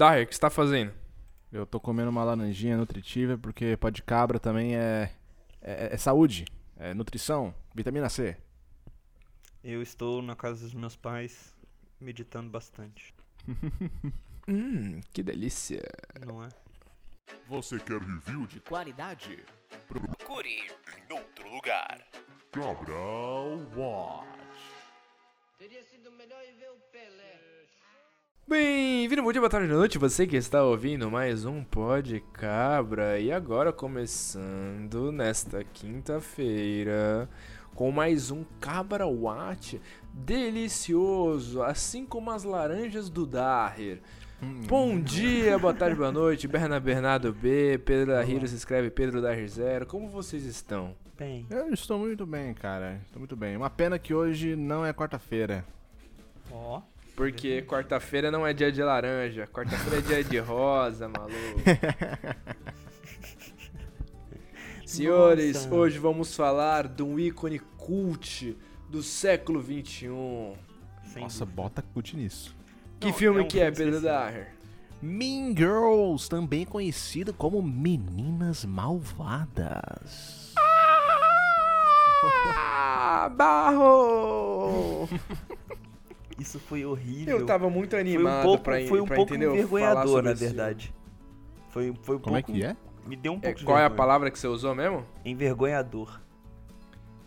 Daher, o que você tá fazendo? Eu tô comendo uma laranjinha nutritiva porque pó de cabra também é, é, é saúde, é nutrição, vitamina C. Eu estou na casa dos meus pais, meditando bastante. Hum, que delícia. Não é? Você quer review de Qualidade. procure em outro lugar. Cabral Watch. Teria sido melhor ir ver o. Bem-vindo, bom dia, boa tarde, boa noite. Você que está ouvindo mais um Pod Cabra. E agora começando nesta quinta-feira com mais um Cabra Watch delicioso, assim como as laranjas do Daher. Bom dia, boa tarde, boa noite. Berna Bernardo B, Pedro da Hiro se escreve Pedro da Zero. Como vocês estão? Bem, Eu estou muito bem, cara. Estou muito bem. Uma pena que hoje não é quarta-feira. ó. Porque quarta-feira não é dia de laranja, quarta-feira é dia de rosa, maluco. Senhores, Nossa. hoje vamos falar de um ícone cult do século XXI. sem Nossa, dúvida. bota cut nisso. Que Não, filme é um que é, Pedro. Daher? Mean Girls, também conhecido como Meninas Malvadas. Ah, barro! Isso foi horrível. Eu tava muito foi animado um pouco, pra, foi um pra pouco entender, envergonhador, na verdade. Foi, foi um Como é pouco- que é? Me deu um É, pouco de qual é a vergonha. palavra que você usou mesmo? Envergonhador.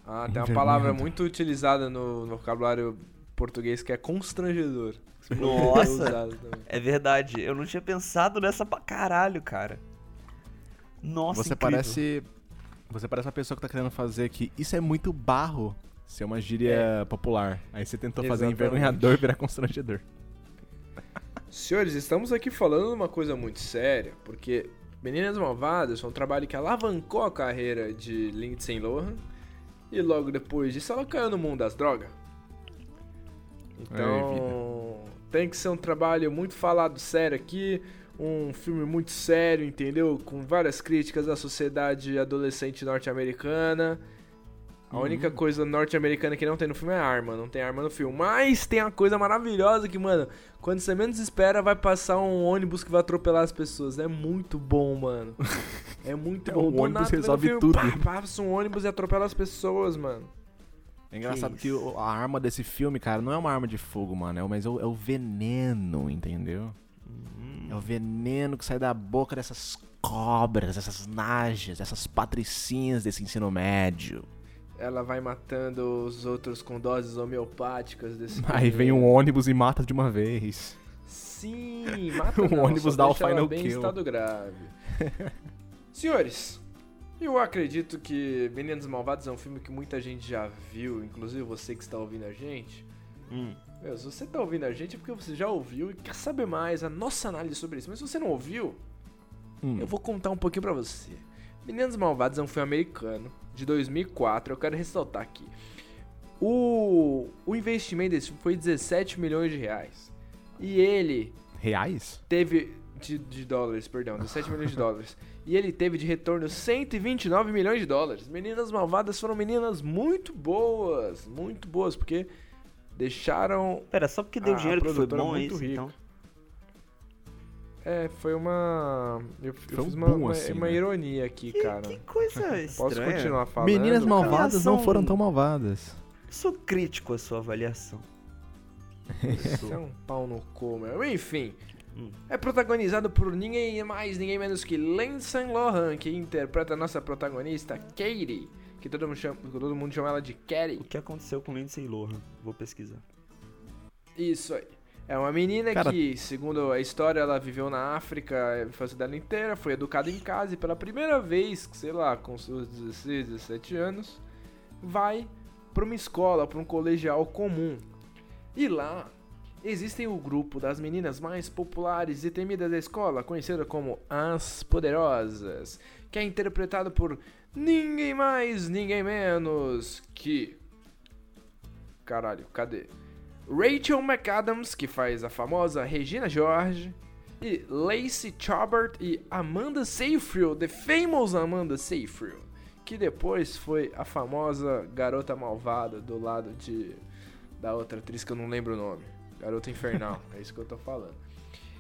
Ah, tem uma palavra muito utilizada no, no vocabulário português que é constrangedor. Nossa. É verdade, eu não tinha pensado nessa pra caralho, cara. Nossa, Você incrível. parece. Você parece uma pessoa que tá querendo fazer que isso é muito barro ser uma gíria popular. Aí você tentou fazer Exatamente. envergonhador virar constrangedor. Senhores, estamos aqui falando de uma coisa muito séria, porque Meninas Malvadas foi um trabalho que alavancou a carreira de Lindsay Lohan e logo depois disso ela caiu no mundo das drogas. Então, tem que ser um trabalho muito falado sério aqui, um filme muito sério, entendeu? Com várias críticas à sociedade adolescente norte-americana. A única coisa norte-americana que não tem no filme é arma, não tem arma no filme. Mas tem uma coisa maravilhosa que, mano, quando você menos espera, vai passar um ônibus que vai atropelar as pessoas. É muito bom, mano. É muito É, bom. o ônibus nada, resolve filme, tudo. Pá, passa um ônibus e atropela as pessoas, mano. É engraçado que, o- a arma desse filme, cara, não é uma arma de fogo, mano. É, o- mas é o, é o veneno, entendeu? Hum, É o veneno que sai da boca dessas cobras, dessas najas, dessas patricinhas desse ensino médio. Ela vai matando os outros com doses homeopáticas desse Aí vem um ônibus e mata de uma vez. Sim, mata O não, ônibus só dá o final bem em kill. estado grave. Senhores, eu acredito que Meninos Malvados é um filme que muita gente já viu, inclusive você que está ouvindo a gente. hum. Meu, se você está ouvindo a gente é porque você já ouviu e quer saber mais a nossa análise sobre isso. Mas se você não ouviu, Hum. eu vou contar um pouquinho pra você. Meninos Malvados é um filme americano de 2004. Eu quero ressaltar aqui. O, o investimento desse filme foi 17 milhões de reais. E ele Reais? teve. De, de dólares, perdão, 17 milhões de dólares. E ele teve de retorno 129 milhões de dólares. Meninas Malvadas foram meninas muito boas. Muito boas, porque deixaram. Pera, só porque deu dinheiro que foi bom é muito isso, rica. então? É, foi uma. Eu, eu Foi um fiz uma, boom, uma, assim, uma né? ironia aqui, cara. Que coisa Posso estranha. continuar falando? Meninas malvadas não foram tão malvadas. Sou crítico à sua avaliação. Isso é um pau no cu, meu. Enfim. Hum. É protagonizado por ninguém mais, ninguém menos que Lindsay Lohan, que interpreta a nossa protagonista, Katie. Que todo mundo chama, todo mundo chama ela de O Katie. que aconteceu com Lindsay Lohan? Vou pesquisar. Isso aí. É uma menina Cara- que, segundo a história, ela viveu na África a infância dela inteira, foi educada em casa e pela primeira vez, sei lá, com seus 16, 17 anos, vai para uma escola, para um colegial comum. E lá existem o grupo das meninas mais populares e temidas da escola, conhecida como as Poderosas, que é interpretado por ninguém mais, ninguém menos que Caralho, cadê? Rachel McAdams, que faz a famosa Regina George, e Lacey Chabert e Amanda Seyfried, the famous Amanda Seyfried, que depois foi a famosa garota malvada do lado de da outra atriz que eu não lembro o nome. Garota Infernal, é isso que eu tô falando.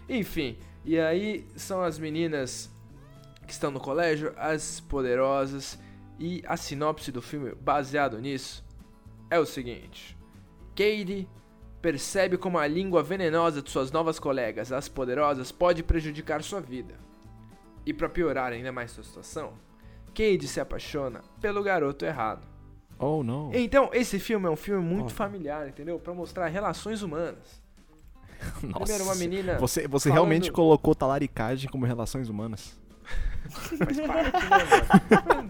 Enfim, E aí são as meninas que estão no colégio, as poderosas. E a sinopse do filme, baseado nisso, é o seguinte: Katie percebe como a língua venenosa de suas novas colegas, as poderosas, pode prejudicar sua vida. E para piorar ainda mais sua situação, Cade se apaixona pelo garoto errado. Oh, não. Então, esse filme é um filme muito Oh. familiar, entendeu? Pra mostrar relações humanas. Nossa. Primeiro, uma menina. Você, você falando- realmente colocou talaricagem como relações humanas? Faz parte, né, mano?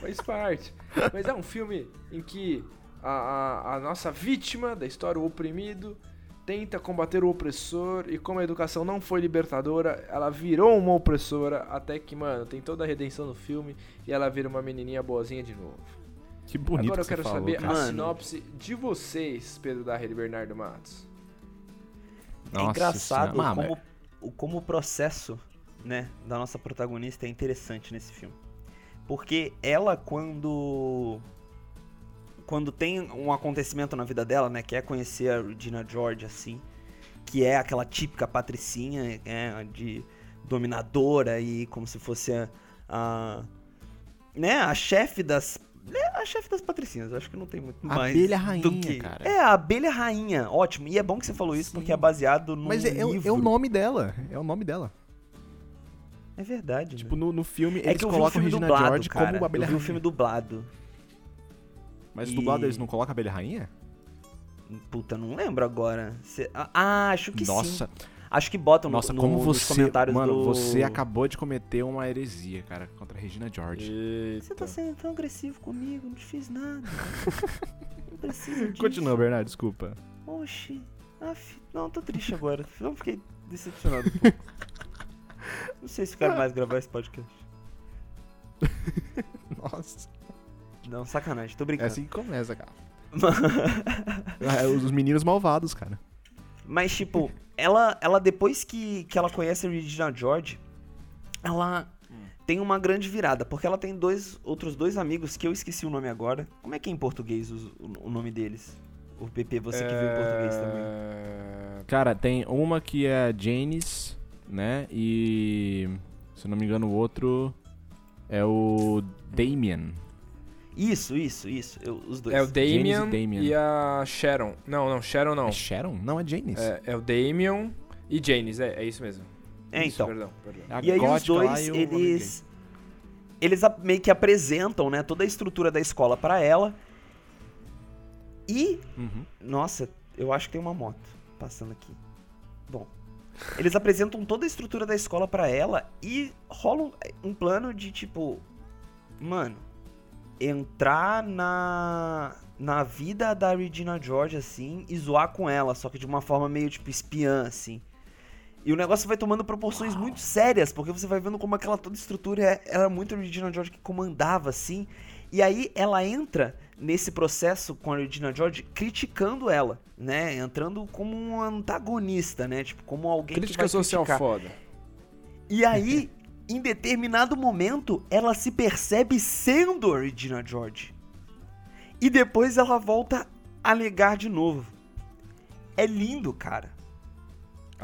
Faz parte. Mas é um filme em que a, a, a nossa vítima da história, o oprimido, tenta combater o opressor e como a educação não foi libertadora, ela virou uma opressora até que, mano, tem toda a redenção no filme e ela vira uma menininha boazinha de novo. Que bonito Agora eu que quero falou, saber cara. a Mano. sinopse de vocês, Pedro Darreira e Bernardo Matos. É Nossa engraçado Senhora. Ah, como, o, como o processo né, da nossa protagonista é interessante nesse filme. Porque ela, quando. Quando tem um acontecimento na vida dela, né? Que é conhecer a Regina George, assim. Que é aquela típica patricinha, é, de dominadora e como se fosse a. a né, a chefe das. É a chefe das patricinhas, acho que não tem muito mais. Abelha do rainha, que... cara. É, a abelha rainha, ótimo. E é bom que você falou isso porque é baseado no Mas é, é o- livro. é o nome dela. É o nome dela. É verdade. Tipo, né? no, no filme, é eles que eu vi o colocam filme Regina dublado, George cara. como abelha Eu vi o rainha. filme dublado. Mas e- dublado eles não colocam abelha rainha? Puta, não lembro agora. Cê- Ah, acho que sim. Nossa, Acho que botam no, nossa, no- como nos você, comentários mano, do... você acabou de cometer uma heresia, cara, contra a Regina George. Você tá sendo tão agressivo comigo, não te fiz nada. não precisa disso. Continua, Bernardo, desculpa. Oxi. Aff, não, tô triste agora. Não fiquei decepcionado. um pouco. não sei se eu quero mais gravar esse podcast. Nossa. Não, sacanagem, tô É brincando. assim que começa, cara. É, os meninos malvados, cara. Mas, tipo, ela, ela depois que, que ela conhece a Regina George, ela tem uma grande virada, porque ela tem dois outros dois amigos que eu esqueci o nome agora. Como é que é em português o, o nome deles? O PP, você que viu em português também. É, Cara, tem uma que é a Janice, né? E. Se eu não me engano, o outro é o Damien. Isso, isso, isso. eu- os dois. É o Damien, James e Damien. e a Sharon. Não, não, Sharon não. É Sharon? Não, é Janice. É, é o Damien e Janice, é, é isso mesmo. É, Isso, então. Perdão, perdão. É E aí os dois, e eles. Eles a- meio que apresentam, né, toda a estrutura da escola pra ela. E. Uhum. Nossa, eu acho que tem uma moto passando aqui. Bom, eles apresentam toda a estrutura da escola pra ela e rola um, um plano de tipo, mano, entrar na na vida da Regina George assim e zoar com ela, só que de uma forma meio tipo espiã assim. E o negócio vai tomando proporções muito sérias, porque você vai vendo como aquela toda estrutura é- era muito a Regina George que comandava assim. E aí ela entra nesse processo com a Regina George criticando ela, né? Entrando como um antagonista, né? Tipo, como alguém que Crítica vai social criticar. foda. E aí, em determinado momento, ela se percebe sendo a Regina George. E depois ela volta a negar de novo. É lindo, cara.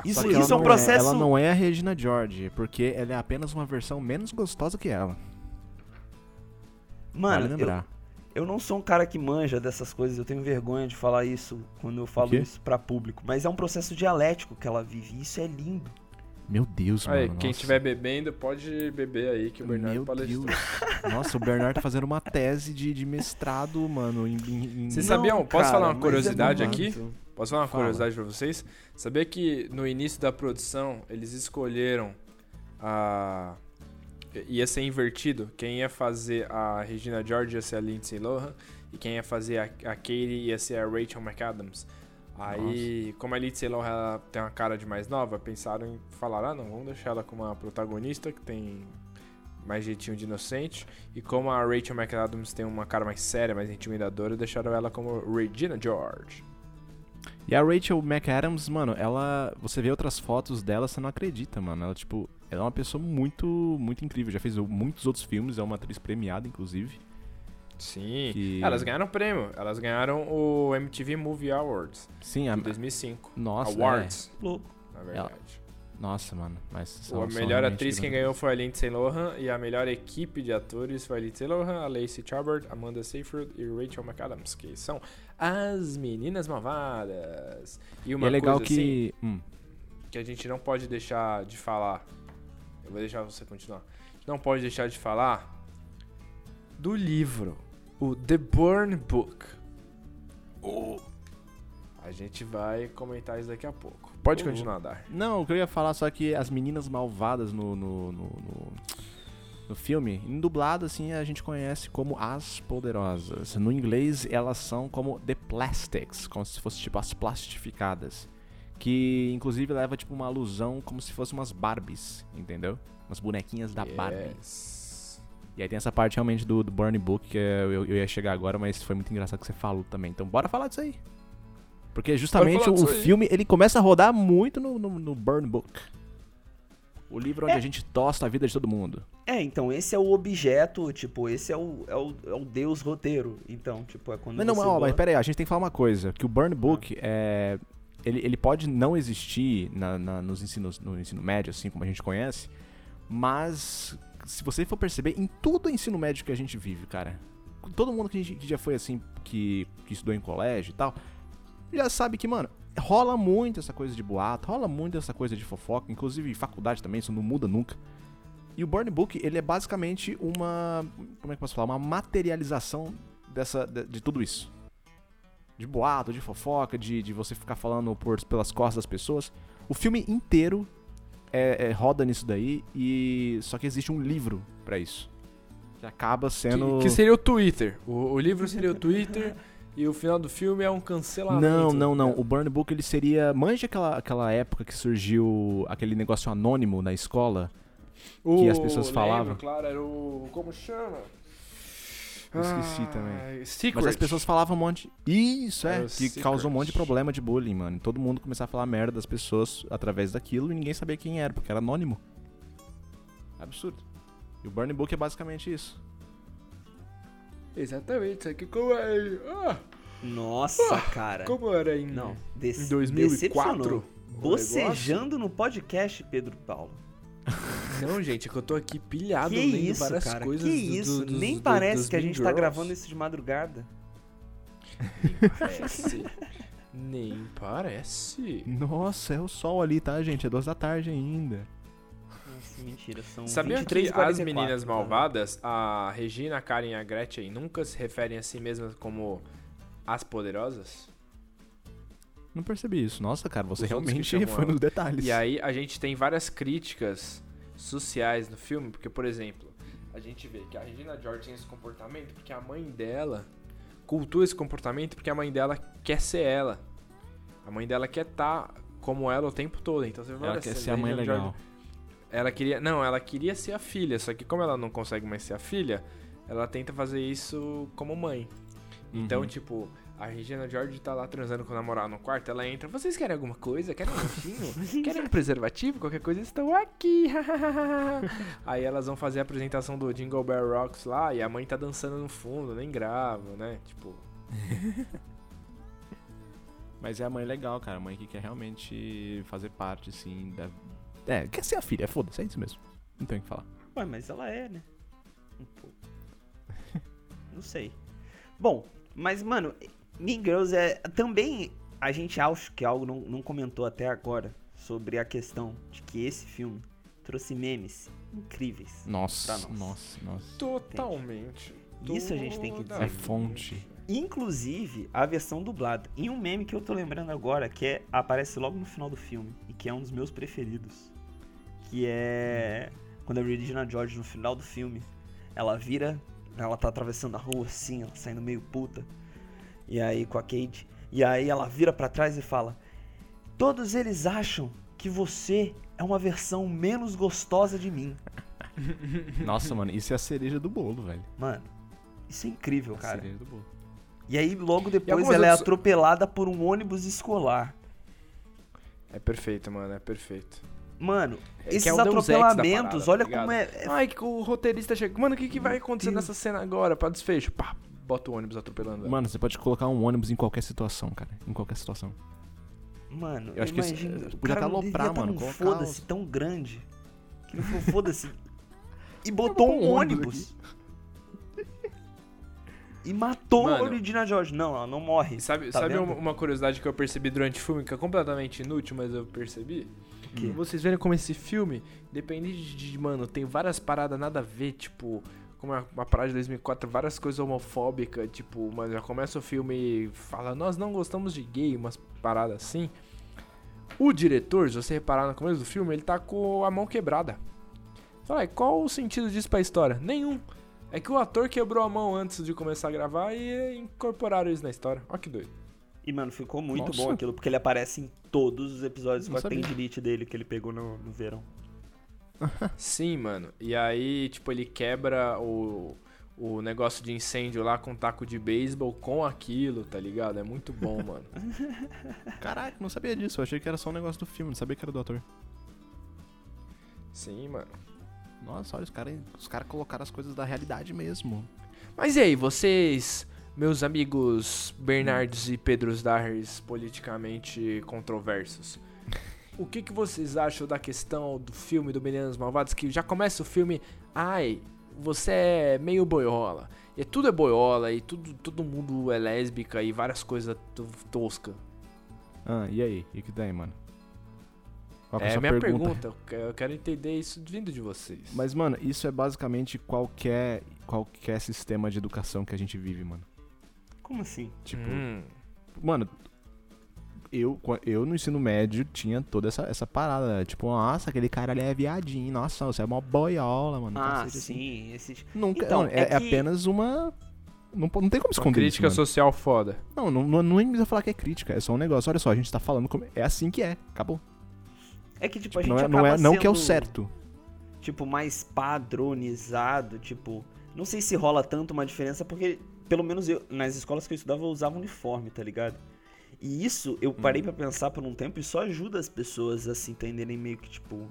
Isso, que ela isso é um não processo. ela não é a Regina George, porque ela é apenas uma versão menos gostosa que ela. Mano, vale eu, eu não sou um cara que manja dessas coisas, eu tenho vergonha de falar isso quando eu falo isso pra público. Mas é um processo dialético que ela vive, e isso é lindo. Meu Deus, Aí, mano. quem estiver bebendo, pode beber aí, que o Bernardo Meu palestrou. Deus. Nossa, o Bernardo tá fazendo uma tese de, de mestrado, mano, em... em- Vocês sabiam? Posso falar uma é curiosidade muito. aqui? Posso falar uma Fala. curiosidade pra vocês? Sabia que no início da produção eles escolheram a. ia ser invertido. Quem ia fazer a Regina George ia ser a Lindsay Lohan e quem ia fazer a, a Katie ia ser a Rachel McAdams. Aí, como a Lindsay Lohan ela tem uma cara de mais nova, pensaram em falar: ah, não, vamos deixar ela como uma protagonista que tem mais jeitinho de inocente. E como a Rachel McAdams tem uma cara mais séria, mais intimidadora, deixaram ela como Regina George. E a Rachel McAdams, mano, ela. Você vê outras fotos dela, você não acredita, mano. Ela, tipo, ela é uma pessoa muito, muito incrível. Já fez muitos outros filmes, é uma atriz premiada, inclusive. Sim. Que- Elas ganharam prêmio. Elas ganharam o MTV Movie Awards Sim, a. em 2005. Nossa, Awards. Louco. na verdade. Nossa, mano. Mas a melhor atriz quem ganhou foi a Lindsay Lohan e a melhor equipe de atores foi a Lindsay Lohan, a Lacey Chabert, Amanda Seyfried e Rachel McAdams, que são as meninas malvadas. E E uma é legal coisa assim, que. hum, que a gente não pode deixar de falar. Eu vou deixar você continuar. A gente não pode deixar de falar do livro, o The Burn Book. O- A gente vai comentar isso daqui a pouco. Pode Oh. continuar, Dar. Não, o que eu ia falar só que as meninas malvadas no, no, no, no- no filme, em dublado, assim, a gente conhece como as poderosas. No inglês, elas são como The Plastics, como se fosse tipo as plastificadas. Que inclusive leva tipo uma alusão como se fossem umas Barbies, entendeu? Umas bonequinhas da Barbie. E aí tem essa parte realmente do, do Burn Book que é- eu, eu ia chegar agora, mas foi muito engraçado que você falou também. Então bora falar disso aí. Porque justamente o filme, ele começa a rodar muito no, no, no Burn Book. O livro onde É. a gente tosta a vida de todo mundo. É, então esse é o objeto, tipo, esse é o, é o, é o deus roteiro. Então, tipo, é quando Mas não, você ó, mas bota- pera aí, a gente tem que falar uma coisa. Que o Burn Book, Ah. é, ele, ele pode não existir na, na- nos ensinos, no ensino médio, assim como a gente conhece, mas se você for perceber, em todo o ensino médio que a gente vive, cara, todo mundo que, gente- que já foi assim, que, que estudou em colégio e tal, já sabe que, mano, rola muito essa coisa de boato, rola muito essa coisa de fofoca, inclusive faculdade também, isso não muda nunca. E o Burn Book, ele é basicamente uma. Como é que eu posso falar? Uma materialização dessa, de, de tudo isso. De boato, de fofoca, de, de você ficar falando por, pelas costas das pessoas. O filme inteiro é, é- roda nisso daí, e só que existe um livro pra isso. Que acaba sendo. Que, que seria o Twitter. O, o livro seria o Twitter e o final do filme é um cancelamento. Não, não, não. O Burn Book ele seria. Manja aquela, aquela época que surgiu aquele negócio anônimo na escola? que as pessoas lembro, falavam. claro, era o. Como chama? Eu esqueci também. Ah, Secret. Mas as pessoas falavam um monte. Isso, é. O Que Secret. causou um monte de problema de bullying, mano. Todo mundo começava a falar merda das pessoas através daquilo e ninguém sabia quem era, porque era anônimo. Absurdo. E o Burn Book é basicamente isso. Exatamente, isso aqui como é. Ah, Nossa, cara. como era em. Não, Em 2004? decepcionou. o Bocejando no podcast, Pedro Paulo. Não, gente, é que eu tô aqui pilhado que lendo isso, várias cara? coisas. que do- isso? do- dos- Nem do- parece que a gente tá Girls. gravando isso de madrugada. Parece. Nem parece. Nossa, é o sol ali, tá, gente? É duas da tarde ainda. Nossa, mentira, são Sabia 23 que as meninas malvadas, a Regina, a Karen e a Gretchen, nunca se referem a si mesmas como as poderosas? Não percebi isso. Nossa, cara, você Os realmente chamam foi ela. nos detalhes. E aí a gente tem várias críticas sociais no filme, porque, por exemplo, a gente vê que a Regina George tem esse comportamento porque a mãe dela cultua esse comportamento porque a mãe dela quer ser ela. A mãe dela quer estar como ela o tempo todo. Então você vê Ela quer ser a mãe legal. George- Ela queria. Não, ela queria ser a filha, só que como ela não consegue mais ser a filha, ela tenta fazer isso como mãe. Então, Uhum. tipo, a Regina George tá lá transando com o namorado no quarto, ela entra, vocês querem alguma coisa? Querem um lanchinho? querem um preservativo? Qualquer coisa, estão aqui. Aí elas vão fazer a apresentação do Jingle Bell Rocks lá, e a mãe tá dançando no fundo, nem grava, né? Tipo, Mas é a mãe legal, cara. A mãe que quer realmente fazer parte, assim, da. É, quer ser a filha, foda-se, é isso mesmo. Não tem o que falar. Ué, mas ela é, né? Um pouco. Não sei. Bom, mas, mano, Mean Girls é. Também a gente acha que algo não, não comentou até agora sobre a questão de que esse filme trouxe memes incríveis. Nossa, Pra nós. nossa, nossa. totalmente. Isso a gente tem que dizer. É fonte. Inclusive, a versão dublada. Em um meme que eu tô lembrando agora, que é, aparece logo no final do filme, e que é um dos meus preferidos. Que é quando a Regina George, no final do filme, ela vira, ela tá atravessando a rua assim, ela saindo meio puta. E aí com a Kate. E aí ela vira pra trás e fala: Todos eles acham que você é uma versão menos gostosa de mim. Nossa, mano, isso é a cereja do bolo, velho. Mano, isso é incrível, A cara. cereja do bolo. E aí logo depois ela é outras- atropelada por um ônibus escolar. É perfeito, mano, é perfeito. Mano, É esses é atropelamentos, parada, olha tá como é. é- Ai, que o roteirista chega. Mano, o que, que vai acontecer Deus. nessa cena agora? Pra desfecho. Pá, bota o ônibus atropelando ela. Mano, você pode colocar um ônibus em qualquer situação, cara. Em qualquer situação. Mano, Eu acho que isso- imagina, podia até não aloprar, tá mano, colocar foda-se tão grande. Que ele falou, foda-se. E botou um ônibus. E matou Mano. o Regina George. Não, ela não morre. Sabe, Tá sabe uma, uma curiosidade que eu percebi durante o filme, que é completamente inútil, mas eu percebi? quê? Vocês verem como esse filme, depende de, mano, tem várias paradas nada a ver, tipo, como é uma parada de 2004, várias coisas homofóbicas, tipo, mas já começa o filme e fala, nós não gostamos de gay, umas paradas assim. O diretor, se você reparar no começo do filme, ele tá com a mão quebrada. Fala, "Ai, qual o sentido disso pra história? Nenhum. É que o ator quebrou a mão antes de começar a gravar e incorporaram isso na história. Ó que doido. E, mano, ficou muito Nossa. bom aquilo, porque ele aparece em todos os episódios Não com a sabia. tendinite dele que ele pegou no, no verão. Sim, mano. E aí, tipo, ele quebra o, o negócio de incêndio lá com um taco de beisebol com aquilo, tá ligado? É muito bom, mano. Caraca, não sabia disso. Eu achei que era só um negócio do filme, não sabia que era do ator. Sim, mano. Nossa, olha, os caras os cara colocaram as coisas da realidade mesmo. Mas e aí, vocês, meus amigos Bernardes e Pedros Darres politicamente controversos, o que, que vocês acham da questão do filme do Meninos Malvados? Que já começa o filme, ai, você é meio boiola. E tudo é boiola, e tudo, todo mundo é lésbica e várias coisas to- tosca. Ah, e aí? E que daí, mano? Qual É a sua minha pergunta. eu que- eu quero entender isso vindo de vocês. Mas, mano, isso é basicamente qualquer, qualquer sistema de educação que a gente vive, mano. Como assim? Tipo, Hum, mano, eu, eu no ensino médio tinha toda essa, essa parada. Tipo, nossa, aquele cara ali é viadinho. Nossa, você é uma boiola, mano. Ah, assim. sim. Esse... Nunca, Então, não, é, é é que- apenas uma. Não, não tem como uma esconder crítica isso, mano. social foda. Não, não, não, não precisa falar que é crítica, é só um negócio. Olha só, a gente tá falando como. É assim que é, acabou. É que, tipo, Tipo, a gente não, é, acaba não, é, não que é o certo. Tipo, mais padronizado, tipo... Não sei se rola tanto uma diferença, porque, pelo menos eu, nas escolas que eu estudava, eu usava uniforme, tá ligado? E isso, eu parei Hum. pra pensar por um tempo e só ajuda as pessoas a se entenderem meio que, tipo...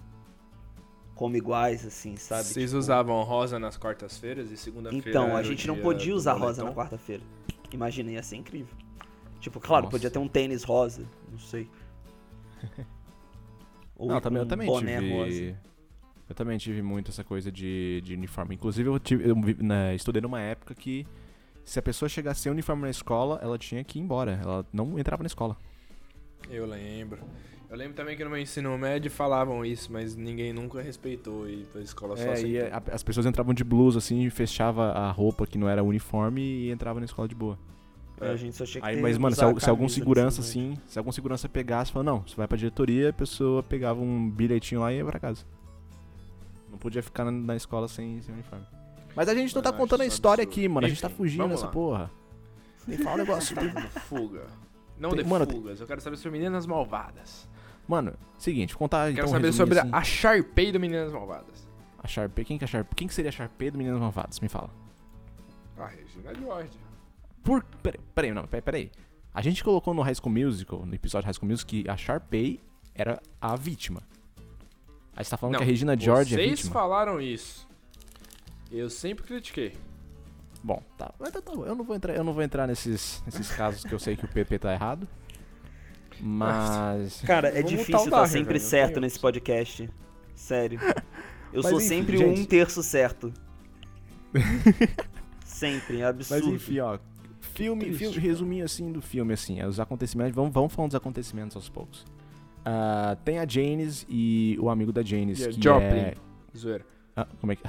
Como iguais, assim, sabe? Vocês Tipo, usavam rosa nas quartas-feiras e segunda-feira. Então, a gente não dia podia usar rosa na quarta-feira. Imagina, ia ser incrível. Tipo, claro, Nossa. podia ter um tênis rosa, não sei. Ou Não, eu também, eu um também boné tive. rosa. Eu também tive muito essa coisa de, de uniforme. Inclusive, eu, tive, eu né, estudei numa época que se a pessoa chegasse sem uniforme na escola, ela tinha que ir embora. Ela não entrava na escola. Eu lembro. Eu lembro também que no meu ensino médio falavam isso, mas ninguém nunca respeitou e a escola só É, e a- as pessoas entravam de blusa, assim, fechava a roupa que não era uniforme e entrava na escola de boa. É, A gente só tinha que Aí, mas, mano, se, se algum segurança, assim, se algum segurança pegasse, falava, não, você vai pra diretoria, a pessoa pegava um bilhetinho lá e ia pra casa. Não podia ficar na, na escola sem, sem uniforme. Mas a gente não tá contando a história absurdo. aqui, mano. a gente tá fugindo dessa porra. Tem que falar um negócio. Fuga. Não Tem- de mano, fugas, eu quero saber sobre Meninas Malvadas. Mano, seguinte, contar Eu então quero um saber sobre assim. a Sharpay do Meninas Malvadas. A Sharpay. Quem que é a Sharpay? Quem que seria a Sharpay do Meninas Malvadas? Me fala. A Regina George. Por... Peraí, peraí, não, peraí, peraí. A gente colocou no High School Musical, no episódio High School Musical, que a Sharpay era a vítima. Aí você tá falando que a Regina George é vocês vítima? falaram isso. Eu sempre critiquei. Bom, tá. Mas tá, tá bom. Eu não vou entrar, eu não vou entrar nesses, nesses casos que eu sei que o PP tá errado. Mas. Cara, é Vamos difícil estar Darren, sempre velho, certo nesse podcast. Sério. Eu Mas sou enfim, sempre gente. um terço certo. sempre, é Mas absurdo. enfim, ó. Filme, triste, filme resuminho assim do filme, assim, é os acontecimentos. Vamos, vamos falando dos acontecimentos aos poucos. Ah, tem a Janice e o amigo da Janice, a que Joplin. é. Zoeira. Ah, como é que.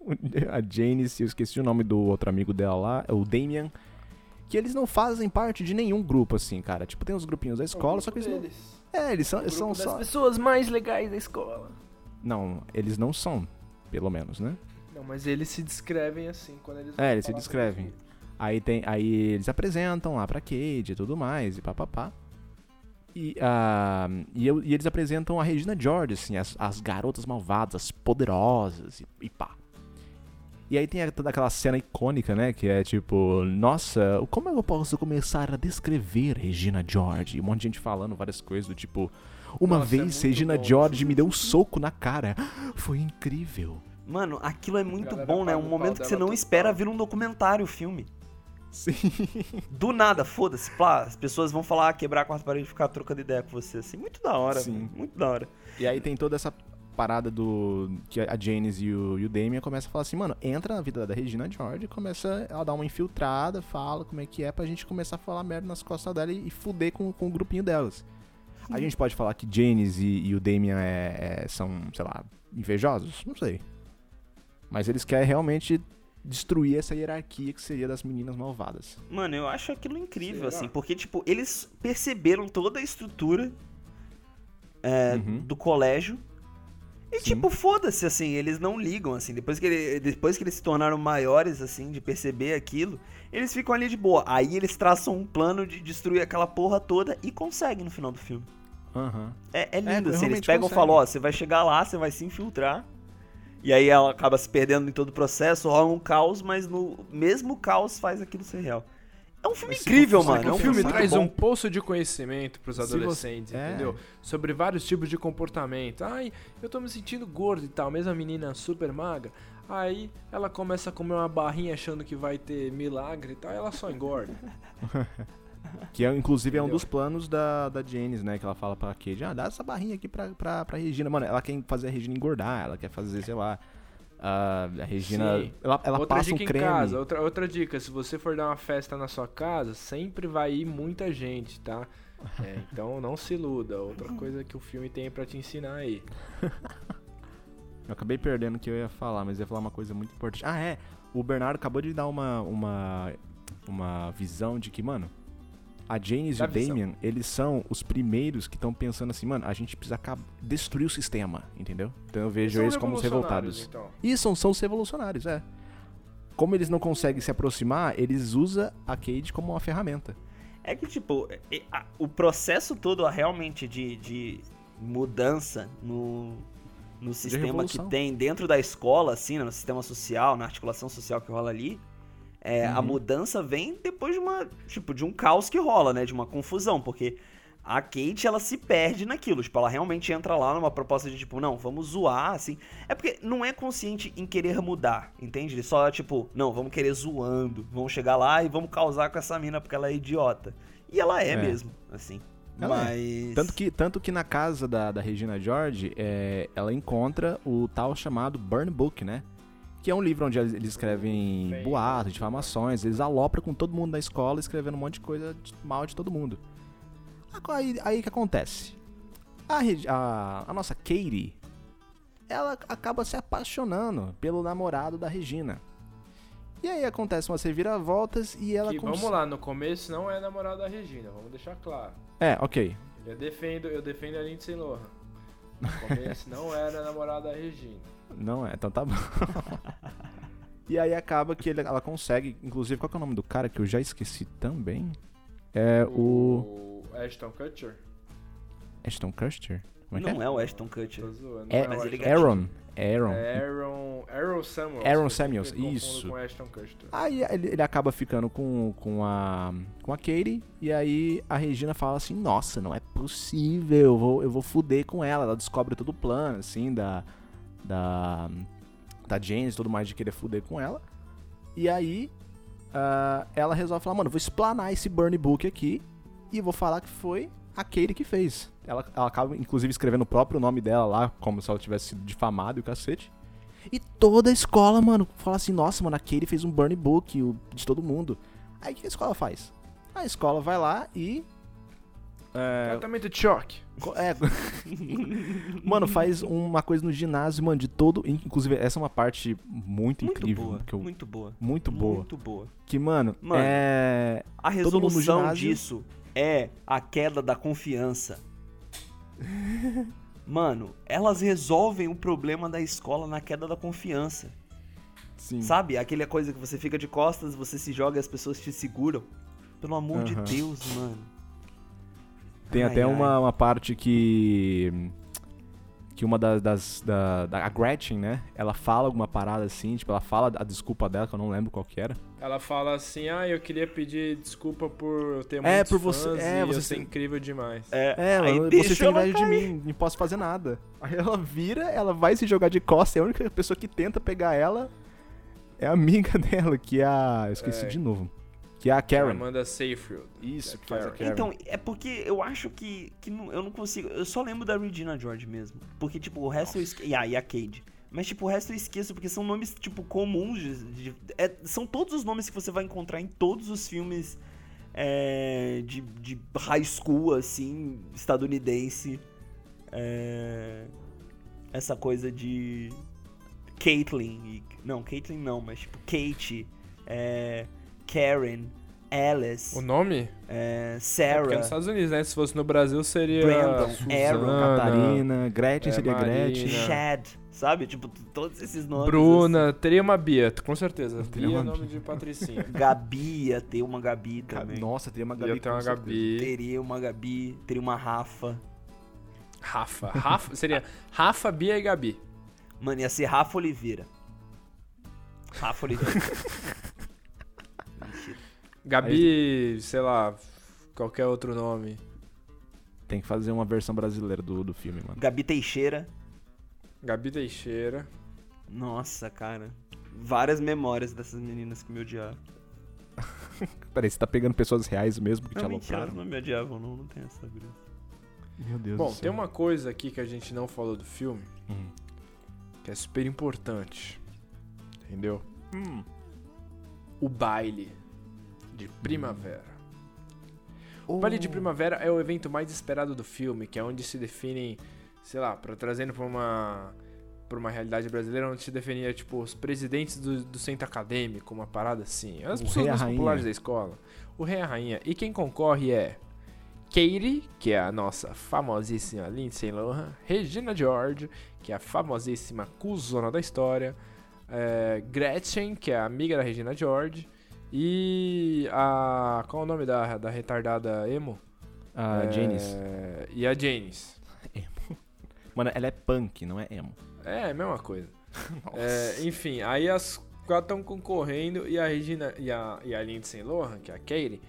a Janice, eu esqueci o nome do outro amigo dela lá, é o Damian. Que eles não fazem parte de nenhum grupo, assim, cara. Tipo, tem os grupinhos da escola, só que eles não. É, eles são, são só. pessoas mais legais da escola. Não, eles não são, pelo menos, né? Não, mas eles se descrevem assim quando eles É, eles se descrevem. Aí tem, aí eles apresentam lá pra Cade e tudo mais, e papapá. E, ah, e, eu- e eles apresentam a Regina George, assim, as, as garotas malvadas, as poderosas, e, e pá. E aí tem toda aquela cena icônica, né, que é tipo, nossa, como eu posso começar a descrever Regina George? Um monte de gente falando várias coisas do tipo, uma Nossa, é vez muito Regina bom George me deu um soco na cara, foi incrível. Mano, aquilo é muito bom, né? Um momento que você não espera vir um documentário, filme. Sim. Do nada, foda-se, plá, as pessoas vão falar, quebrar a quarta parede e ficar trocando ideia com você, assim. Muito da hora, Sim. velho, muito da hora. E aí tem toda essa parada do. que a Janice e o, e o Damien começam a falar assim, mano, entra na vida da Regina George, começa a dar uma infiltrada, fala como é que é pra gente começar a falar merda nas costas dela e, e fuder com, com o grupinho delas. A gente pode falar que Janice e, e o Damien é- é- são, sei lá, invejosos? Não sei. Mas eles querem realmente destruir essa hierarquia que seria das meninas malvadas. Mano, eu acho aquilo incrível, Será? assim, porque, tipo, eles perceberam toda a estrutura é, Uhum. do colégio. E, Sim. tipo, foda-se, assim, eles não ligam, assim. Depois que, ele- depois que eles se tornaram maiores, assim, de perceber aquilo, eles ficam ali de boa. Aí eles traçam um plano de destruir aquela porra toda e conseguem no final do filme. Aham. É, é lindo, assim, eles pegam e falam, ó, você vai chegar lá, você vai se infiltrar. E aí ela acaba se perdendo em todo o processo, rola um caos, mas no mesmo caos faz aquilo ser real. É um filme Mas se incrível, mano. É um filme traz bom. um poço de conhecimento pros Se você- adolescentes, é. entendeu? Sobre vários tipos de comportamento. Ai, eu tô me sentindo gordo e tal, mesmo a menina super magra. Aí ela começa a comer uma barrinha achando que vai ter milagre e tal, e ela só engorda. Que é, inclusive é um Entendeu? dos planos da, da Janice, né? Que ela fala pra Cade, ah, dá essa barrinha aqui pra, pra, pra Regina. Mano, ela quer fazer a Regina engordar, ela quer fazer, sei lá. A a Regina. Sim. Ela, ela outra passa um dica creme. em casa, outra, outra dica, se você for dar uma festa na sua casa, sempre vai ir muita gente, tá? É, então não se iluda. Outra coisa que o filme tem pra te ensinar aí. Eu acabei perdendo o que eu ia falar, mas ia falar uma coisa muito importante. Ah, é. O Bernardo acabou de dar uma, uma, uma visão de que, mano, a Janice Dá e o. Damien, eles são os primeiros que estão pensando assim, mano, a gente precisa destruir o sistema, entendeu? Então eu vejo São eles como os revoltados. Então. E são, são os revolucionários, é. Como eles não conseguem se aproximar, eles usam a Cade como uma ferramenta. É que, tipo, o processo todo realmente de, de mudança no, no sistema que tem dentro da escola, assim, né, no sistema social, na articulação social que rola ali, é, a Uhum. mudança vem depois de uma, tipo, de um caos que rola, né, de uma confusão, porque a Kate, ela se perde naquilo, tipo, ela realmente entra lá numa proposta de, tipo, não, vamos zoar, assim, é porque não é consciente em querer mudar, entende? Ele só, tipo, não, vamos querer zoando, vamos chegar lá e vamos causar com essa mina porque ela é idiota. E ela é, É. mesmo, assim. Ela Mas. Tanto que, tanto que na casa da, da Regina George, é, ela encontra o tal chamado Burn Book, né? Que é um livro onde eles, escrevem boatos, difamações, eles alopram com todo mundo da escola, escrevendo um monte de coisa mal de todo mundo. Aí, aí que acontece? A, a, a nossa Katie, ela acaba se apaixonando pelo namorado da Regina. E aí acontece umas reviravoltas e ela Que, vamos lá, no começo não é namorado da Regina, vamos deixar claro. É, ok. Eu defendo, eu defendo a Lindsay Lohan. No começo não era namorada da Regina. Não é, então tá bom. e aí acaba que ele- ela consegue, inclusive, qual que é o nome do cara que eu já esqueci também? É o, O Ashton Kutcher. Ashton Kutcher? Como é que Não é? é o Ashton Kutcher. É, mas ele Aaron. Aaron. É Aaron, Aaron Samuels. Aaron Samuels, isso. Com Ashton Kutcher. Aí ele, ele acaba ficando com, com a com a Katie e aí a Regina fala assim: "Nossa, não é possível, eu vou eu vou fuder com ela". Ela descobre todo o plano assim da da da James e tudo mais de querer fuder com ela. E aí ah, ela resolve falar: "Mano, vou explanar esse burn book aqui e vou falar que foi a Katie que fez". Ela, ela acaba inclusive escrevendo o próprio nome dela lá, como se ela tivesse sido difamada e o cacete. E toda a escola, mano, fala assim, nossa, mano, a Katie fez um burn book de todo mundo. Aí o que a escola faz? A escola vai lá e. É, Tratamento de choque. é, mano, faz uma coisa no ginásio, mano, de todo. Inclusive, essa é uma parte muito, Muito incrível. boa, que eu- muito boa. muito boa. Muito boa. Que, mano, Mano, é. A Todo mundo no resolução ginásio. disso é a queda da confiança. Mano, elas resolvem o problema da escola na queda da confiança. Sim. Sabe? Aquela coisa que você fica de costas, você se joga e as pessoas te seguram. Pelo amor de Aham. Deus, mano. Tem Ai, até ai. uma, uma parte que. Que uma das. das da, da- a Gretchen, né? Ela fala alguma parada assim, tipo, ela fala a desculpa dela, que eu não lembro qual que era. Ela fala assim, ah, eu queria pedir desculpa por eu ter É, por você- fãs é, e você ser tem- incrível demais. É, aí mano, deixa você tem ela inveja de mim, não posso fazer nada. Aí ela vira, ela vai se jogar de costas, e a única pessoa que tenta pegar ela é a amiga dela, que é a. Eu esqueci É. de novo. Que é a Karen. Amanda Seyfried. Isso, É que faz a Karen. Então, é porque eu acho que, que não- eu não consigo. Eu só lembro da Regina George mesmo. Porque, tipo, o resto eu esqueço. E a, e a Cade. Mas, tipo, o resto eu esqueço, porque são nomes, tipo, comuns. de- de- é- são todos os nomes que você vai encontrar em todos os filmes é, de, de high school, assim, estadunidense. É, essa coisa de. Caitlyn. não, Caitlyn não, mas, tipo, Kate. é, Karen. Alice. O nome? É, É porque é Sarah. nos Estados Unidos, né? Se fosse no Brasil, seria. Brandon, Suzana, Aaron, Catarina, Gretchen é, seria Marina. Gretchen. Chad, sabe? Tipo, todos esses nomes. Bruna. Teria uma Bia, com certeza. Teria Bia é uma nome de Patricinha. assim. Gabi, ia ter uma Gabi também. Nossa, teria uma Gabi. Ia ter uma. Gabi. Teria uma Gabi, teria uma Rafa. Rafa. Rafa. Seria Rafa, Bia e Gabi. Mano, ia ser Rafa Oliveira. Rafa Oliveira. Gabi, sei lá, qualquer outro nome. Tem que fazer uma versão brasileira do, do filme, mano. Gabi Teixeira. Gabi Teixeira. Nossa, cara. Várias memórias dessas meninas que me odiavam. Peraí, você tá pegando pessoas reais mesmo que te Não, mentira, alopraram? não me odiavam, não, não tem essa graça. Meu Deus Bom, do céu. tem uma coisa aqui que a gente não falou do filme, Hum. que é super importante. Entendeu? Hum. O baile de primavera. O Oh. baile de primavera é o evento mais esperado do filme, que é onde se definem, sei lá, pra, trazendo pra uma pra uma realidade brasileira, onde se definia, tipo, os presidentes do, do centro acadêmico, uma parada assim. As O pessoas a mais rainha. populares da escola. O rei e a rainha. E quem concorre é Katie, que é a nossa famosíssima Lindsay Lohan, Regina George, que é a famosíssima cuzona da história, é, Gretchen, que é a amiga da Regina George, e a... qual é o nome da, da retardada emo? A É, Janice. E a Janice. Mano, ela é punk, não é emo. É, a mesma coisa. É, enfim, aí as quatro estão concorrendo e a Regina e a, e a Lindsay Lohan, que é a Katie,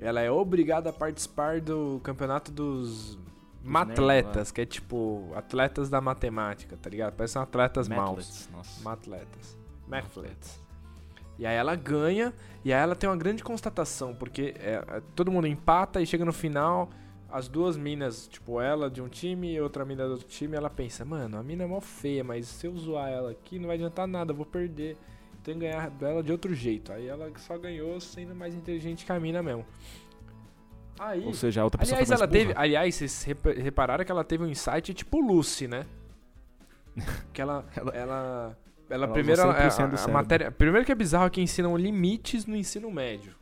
ela é obrigada a participar do campeonato dos matletas, que é tipo atletas da matemática, tá ligado? Parecem atletas maus. Matlets, Nossa. Matletas. Mathletes. E aí ela ganha, e aí ela tem uma grande constatação, porque é, é, todo mundo empata e chega no final, as duas minas, tipo, ela de um time e outra mina do outro time, ela pensa, mano, a mina é mó feia, mas se eu zoar ela aqui não vai adiantar nada, eu vou perder. Tenho que ganhar dela de outro jeito. Aí ela só ganhou sendo mais inteligente que a mina mesmo. Aí. Ou seja, a outra pessoa Aliás, ela teve. Aliás, vocês repa- repararam que ela teve um insight tipo Lucy, né? Que ela. Ela- ela. Ela, Ela primeiro. 100% do a, a cérebro. matéria. Primeiro que é bizarro que ensinam limites no ensino médio.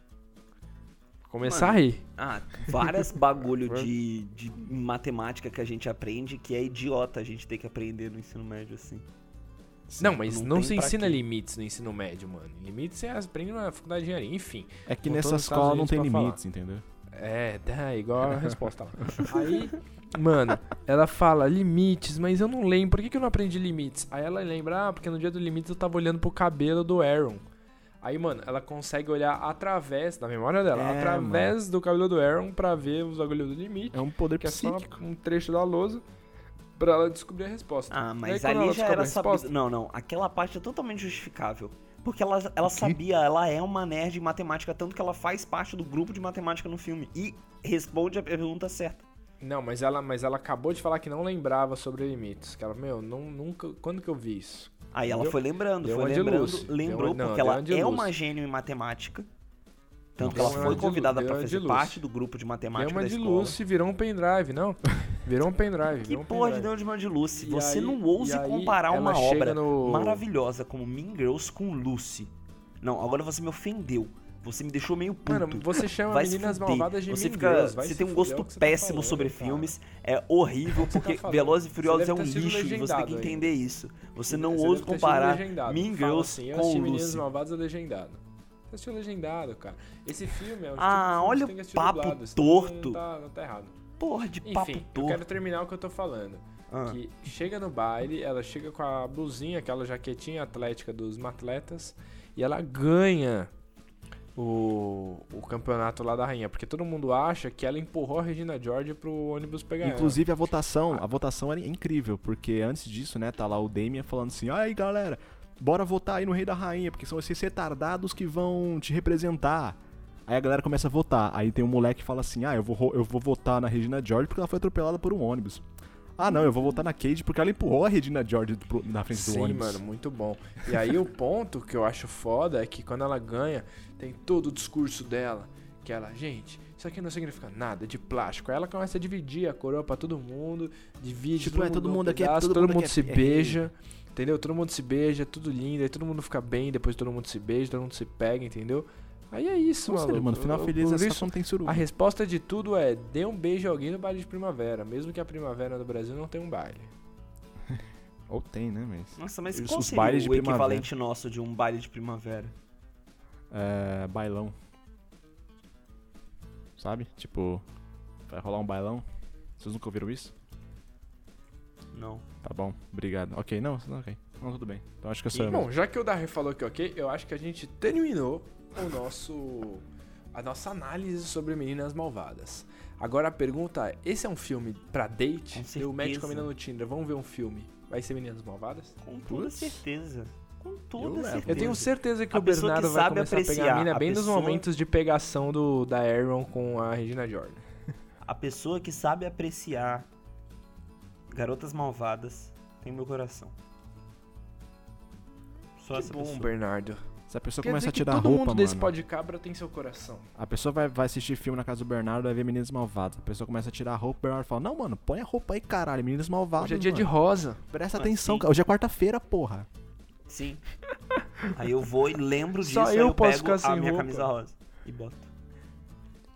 Começar Mano, a rir. Ah, várias bagulho de, de matemática que a gente aprende que é idiota a gente ter que aprender no ensino médio, assim. Não, mas não não, se ensina quê. limites no ensino médio, mano. Limites você aprende na faculdade de engenharia. Enfim. É que nessa escola não tem pra falar. limites, entendeu? É, tá, igual a resposta lá. Aí, mano, ela fala limites, mas eu não lembro. Por que, que eu não aprendi limites? Aí ela lembra, ah, porque no dia do limites eu tava olhando pro cabelo do Aaron. Aí, mano, ela consegue olhar através, da memória dela, É, através do cabelo do Aaron pra ver os bagulhos do limite, É um poder que é só psíquico. um trecho da lousa, pra ela descobrir a resposta. Ah, aí, mas quando ali já era a resposta. Não, não. Aquela parte é totalmente justificável. Porque ela, ela sabia, ela é uma nerd em matemática, tanto que ela faz parte do grupo de matemática no filme. E responde a pergunta certa. Não, mas ela, mas ela acabou de falar que não lembrava sobre limites. Que ela, meu, não, nunca. Quando que eu vi isso? Aí ela Deu- foi lembrando, foi lembrando. Deu lembrou uma- não, porque ela é uma gênio em matemática. Tanto que ela foi convidada de fazer parte do grupo de matemática Deu uma da de escola. Lucy, virou um pendrive, não? Virou um pendrive. Que um porra de pendrive. de uma de Lucy? E Você aí- não ouse aí comparar uma obra no- maravilhosa como Mean Girls com Lucy. Não, agora você me ofendeu. Você me deixou meio puto. Mano, você chama vai Meninas. Malvadas de você Mean fica, Girls, vai Você tem um gosto é tá péssimo falando, sobre cara. filmes. É horrível, tá porque falando. Velozes e Furiosos é um lixo e você tem que entender isso. Você não Você ousa comparar. Mean Girls assim, com assisti Meninas Lucy. Malvadas legendado. Você assistiu legendado, cara. Esse filme é um Ah, tipo olha o papo dublado, torto. Não tá, não tá errado. Porra de Enfim, papo eu torto. quero terminar o que eu tô falando. Ah. Que chega no baile, ela chega com a blusinha, aquela jaquetinha atlética dos matletas, e ela ganha o, o campeonato lá da rainha. Porque todo mundo acha que ela empurrou a Regina George pro ônibus pegar ela. Inclusive a votação, a votação era incrível, porque antes disso, né, tá lá o Damien falando assim: "Aí, galera, bora votar aí no Rei da Rainha, porque são esses retardados que vão te representar". Aí a galera começa a votar. Aí tem um moleque que fala assim: Ah, eu vou, eu vou votar na Regina George porque ela foi atropelada por um ônibus. Ah, não, eu vou votar na Cage porque ela empurrou a Regina George na frente do Sim, ônibus. mano, muito bom. E aí o ponto que eu acho foda é que quando ela ganha, tem todo o discurso dela. Que ela, gente, isso aqui não significa nada, é de plástico. Aí ela começa a dividir a coroa pra todo mundo, divide, Tipo, é, todo dá um mundo aqui é- pedaço, todo todo mundo mundo aqui se é- é beija, entendeu? Todo mundo se beija, é tudo lindo, aí todo mundo fica bem, depois todo mundo se beija, todo mundo se pega, entendeu? Aí é isso, mano. seja, mano, final feliz é só tem suruba. A resposta de tudo é: dê um beijo a alguém no baile de primavera, mesmo que a primavera no Brasil não tenha um baile. Ou tem, né, mas... Nossa, mas Os- qual os seria bailes o equivalente nosso de um baile de primavera? É, bailão. Sabe? Tipo, vai rolar um bailão. Vocês nunca ouviram isso? Não. Tá bom, obrigado. Ok, não, não, ok. Não, tudo bem. Então acho que eu sou eu Bom, já que o Darry falou que ok, eu acho que a gente terminou o nosso a nossa análise sobre Meninas Malvadas. Agora a pergunta é, esse é um filme pra date? Com Eu match com a menina no Tinder, vamos ver um filme. Vai ser Meninas Malvadas? Com toda Putz. certeza. Com toda Eu certeza. Eu tenho certeza que A o pessoa que Bernardo vai começar a pegar apreciar, a mina a bem nos pessoa- momentos de pegação do, da Aaron com a Regina Jordan. A pessoa que sabe apreciar garotas malvadas tem meu coração. Só Que essa bom, pessoa. Bernardo. Se a pessoa Quer começa dizer a que tirar todo roupa, mundo desse mano. pó de cabra tem seu coração. A pessoa vai, vai assistir filme na casa do Bernardo, vai ver Meninas Malvadas. A pessoa começa a tirar a roupa, o Bernardo fala: Não, mano, põe a roupa aí, caralho. Meninas Malvadas. Hoje é dia de mano. rosa. Presta Ah, atenção, sim. cara. Hoje é quarta-feira, porra. Sim. Aí eu vou e lembro disso, Só aí eu eu posso pego ficar sem a minha roupa. camisa rosa e boto.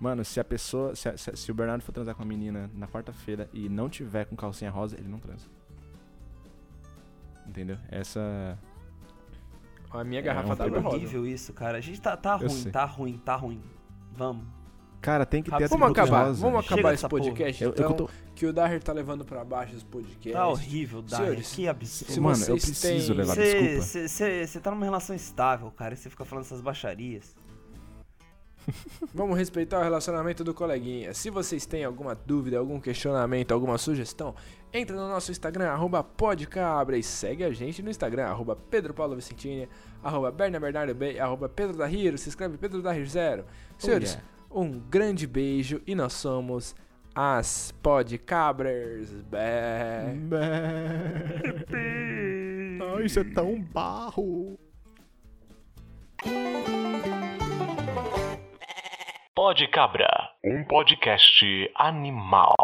Mano, se a pessoa. Se, se- se o Bernardo for transar com a menina na quarta-feira e não tiver com calcinha rosa, ele não transa. Entendeu? Essa. A minha É, garrafa um é É rosa. horrível isso, cara. A gente tá, tá Eu ruim, sei. tá ruim, tá ruim. Vamos. Cara, tem que ter Vamos acabar, rosa. vamos Chega acabar esse podcast, Eu, eu então, tô- que o Daher tá levando pra baixo os podcasts. Tá horrível. Senhores, Que absurdo. se Mano, eu preciso têm- levar desculpa. Você tá numa relação estável, cara, e você fica falando essas baixarias. Vamos respeitar o relacionamento do coleguinha. Se vocês têm alguma dúvida, algum questionamento, alguma sugestão, entra no nosso Instagram, arroba podcabra e segue a gente no Instagram, arroba Pedro Paulo Vicentini, arroba Berna Bernardo B, arroba Pedro da Hiro, se escreve Pedro da Hiro Zero. Senhores, yeah. um grande beijo e nós somos as Podcabras. Bé. Ai, isso é tão barro. Pode Cabra, um podcast animal.